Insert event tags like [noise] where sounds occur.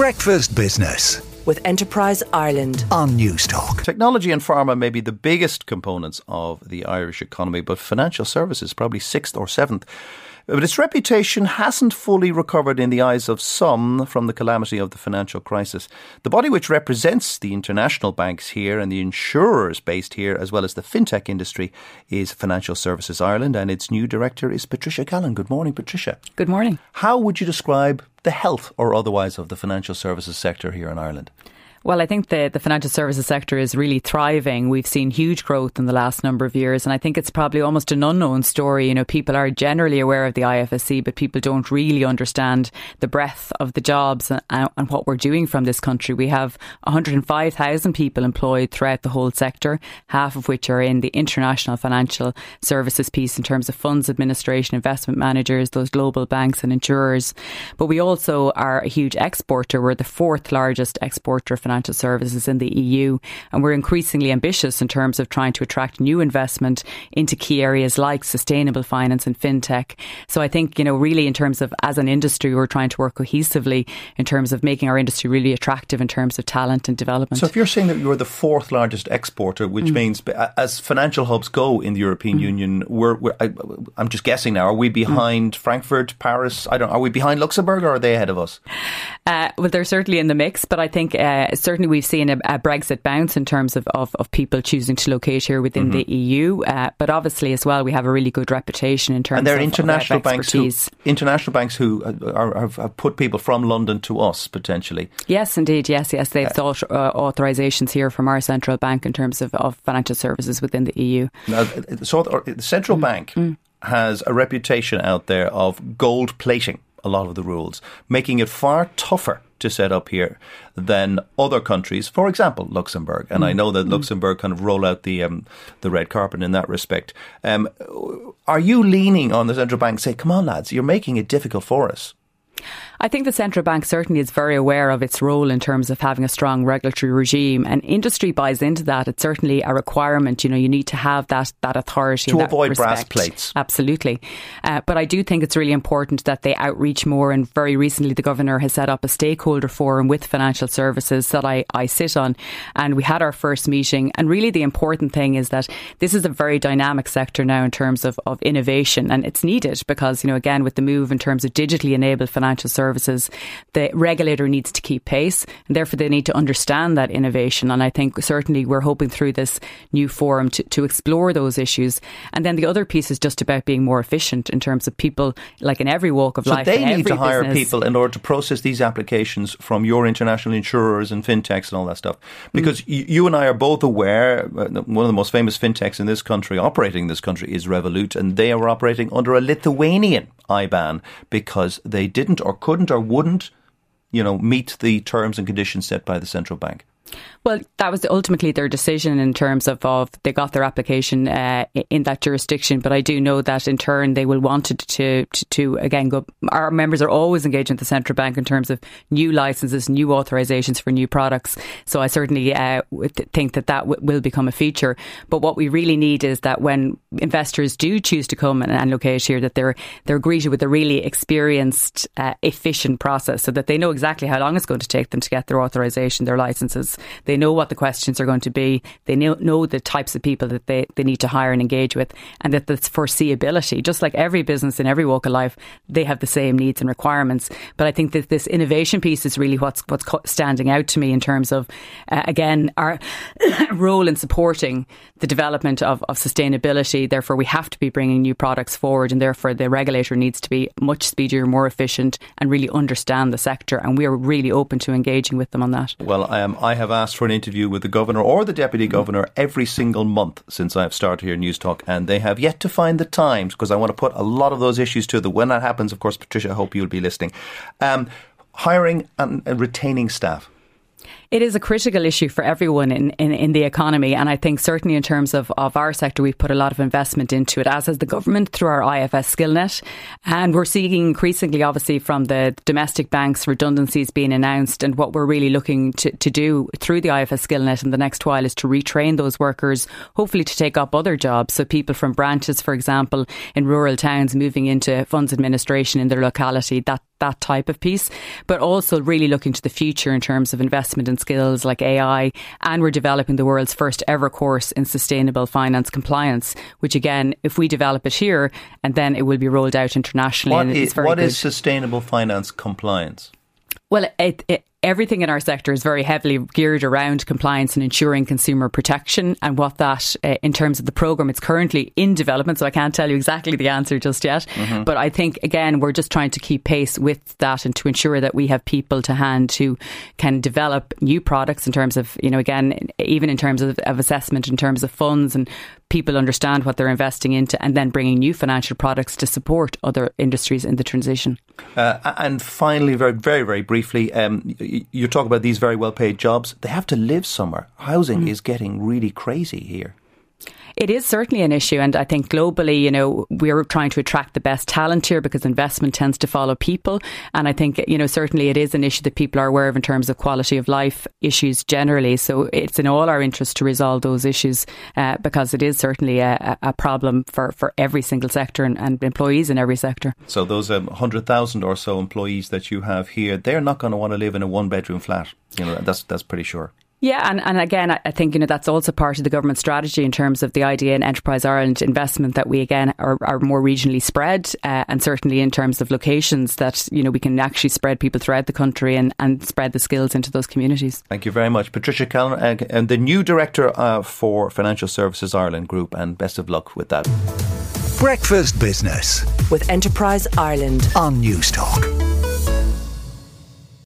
Breakfast Business with Enterprise Ireland on Newstalk. Technology and pharma may be the biggest components of the Irish economy, but financial services probably sixth or seventh. But its reputation hasn't fully recovered in the eyes of some from the calamity of the financial crisis. The body which represents the international banks here and the insurers based here, as well as the fintech industry, is Financial Services Ireland, and its new director is Patricia Callan. Good morning, Patricia. Good morning. How would you describe the health or otherwise of the financial services sector here in Ireland? Well, I think the, the financial services sector is really thriving. We've seen huge growth in the last number of years, and I think it's probably almost an unknown story. You know, people are generally aware of the IFSC, but people don't really understand the breadth of the jobs and, and what we're doing from this country. We have 105,000 people employed throughout the whole sector, half of which are in the international financial services piece in terms of funds administration, investment managers, those global banks and insurers. But we also are a huge exporter. We're the fourth largest exporter of financial services in the EU. And we're increasingly ambitious in terms of trying to attract new investment into key areas like sustainable finance and fintech. So I think, you know, really in terms of as an industry, we're trying to work cohesively in terms of making our industry really attractive in terms of talent and development. So if you're saying that you're the fourth largest exporter, which mm. means as financial hubs go in the European mm. Union, we're, we're I, am just guessing now, are we behind mm. Frankfurt, Paris? I don't. Are we behind Luxembourg, or are they ahead of us? Uh, well, they're certainly in the mix, but I think uh, certainly we've seen a, a, Brexit bounce in terms of, of, of, people choosing to locate here within mm-hmm. the EU. Uh, but obviously, as well, we have a really good reputation in terms and there are of, international of banks who international banks who are, have, have, put people from London to us potentially. Yes, indeed. Yes, yes, they've uh, sought uh, authorisations here from our central bank in terms of, of financial services within the EU. Now, so the central mm. bank. Mm. Has a reputation out there of gold plating a lot of the rules, making it far tougher to set up here than other countries, for example, Luxembourg. And mm. I know that mm. Luxembourg kind of roll out the um, the red carpet in that respect. Um, are you leaning on the central bank? Say, come on, lads, you're making it difficult for us. I think the central bank certainly is very aware of its role in terms of having a strong regulatory regime, and industry buys into that. It's certainly a requirement. You know, you need to have that that authority to avoid respect. brass plates. Absolutely, uh, but I do think it's really important that they outreach more. And very recently, the governor has set up a stakeholder forum with financial services that I I sit on, and we had our first meeting. And really, the important thing is that this is a very dynamic sector now in terms of of innovation, and it's needed because you know again with the move in terms of digitally enabled financial services services, the regulator needs to keep pace and therefore they need to understand that innovation. And I think certainly we're hoping through this new forum to, to explore those issues. And then the other piece is just about being more efficient in terms of people, like in every walk of so life. they need to hire business. people in order to process these applications from your international insurers and fintechs and all that stuff. Because mm. you and I are both aware, uh, one of the most famous fintechs in this country, operating in this country, is Revolut, and they are operating under a Lithuanian IBAN because they didn't or couldn't or wouldn't, you know, meet the terms and conditions set by the central bank. Well, that was ultimately their decision in terms of, of they got their application uh, in that jurisdiction. But I do know that in turn they will want to, to, to, again go. Our members are always engaged with the central bank in terms of new licenses, new authorizations for new products. So I certainly uh, think that that w- will become a feature. But what we really need is that when investors do choose to come and, and locate here, that they're they're greeted with a really experienced, uh, efficient process, so that they know exactly how long it's going to take them to get their authorization, their licenses. They know what the questions are going to be. They know, know the types of people that they, they need to hire and engage with, and that there's foreseeability. Just like every business in every walk of life, they have the same needs and requirements. But I think that this innovation piece is really what's what's standing out to me in terms of, uh, again, our [coughs] role in supporting the development of, of sustainability. Therefore, we have to be bringing new products forward, and therefore the regulator needs to be much speedier, more efficient, and really understand the sector. And we are really open to engaging with them on that. Well, um, I have asked for an interview with the governor or the deputy governor every single month since I've started here Newstalk, and they have yet to find the times because I want to put a lot of those issues to them. When that happens, of course, Patricia, I hope you'll be listening. Um, hiring and retaining staff. It is a critical issue for everyone in, in, in, the economy. And I think certainly in terms of, of our sector, we've put a lot of investment into it, as has the government through our IFS SkillNet. And we're seeing increasingly, obviously, from the domestic banks, redundancies being announced. And what we're really looking to, to do through the IFS SkillNet in the next while is to retrain those workers, hopefully to take up other jobs. So people from branches, for example, in rural towns moving into funds administration in their locality, that that type of piece, but also really looking to the future in terms of investment in skills like AI. And we're developing the world's first ever course in sustainable finance compliance, which again, if we develop it here, and then it will be rolled out internationally. What, and is, very what good. is sustainable finance compliance? Well, it, it, everything in our sector is very heavily geared around compliance and ensuring consumer protection and what that uh, in terms of the program it's currently in development so I can't tell you exactly the answer just yet mm-hmm. but I think again we're just trying to keep pace with that and to ensure that we have people to hand who can develop new products in terms of you know again even in terms of, of assessment in terms of funds and people understand what they're investing into and then bringing new financial products to support other industries in the transition. Uh, and finally, very, very, very briefly, um, you talk about these very well paid jobs. They have to live somewhere. Housing mm. is getting really crazy here. It is certainly an issue, and I think globally, you know, we're trying to attract the best talent here because investment tends to follow people. And I think, you know, certainly it is an issue that people are aware of in terms of quality of life issues generally. So it's in all our interest to resolve those issues uh, because it is certainly a, a, problem for, for every single sector and, and employees in every sector. So those um, 100,000 or so employees that you have here, they're not going to want to live in a one bedroom flat. You know, that's that's pretty sure. Yeah, and, and again, I think you know that's also part of the government strategy in terms of the IDA in Enterprise Ireland investment that we again are, are more regionally spread, uh, and certainly in terms of locations that you know we can actually spread people throughout the country and, and spread the skills into those communities. Thank you very much, Patricia Callan, uh, and the new director uh, for Financial Services Ireland Group, and best of luck with that. Breakfast Business with Enterprise Ireland on Newstalk.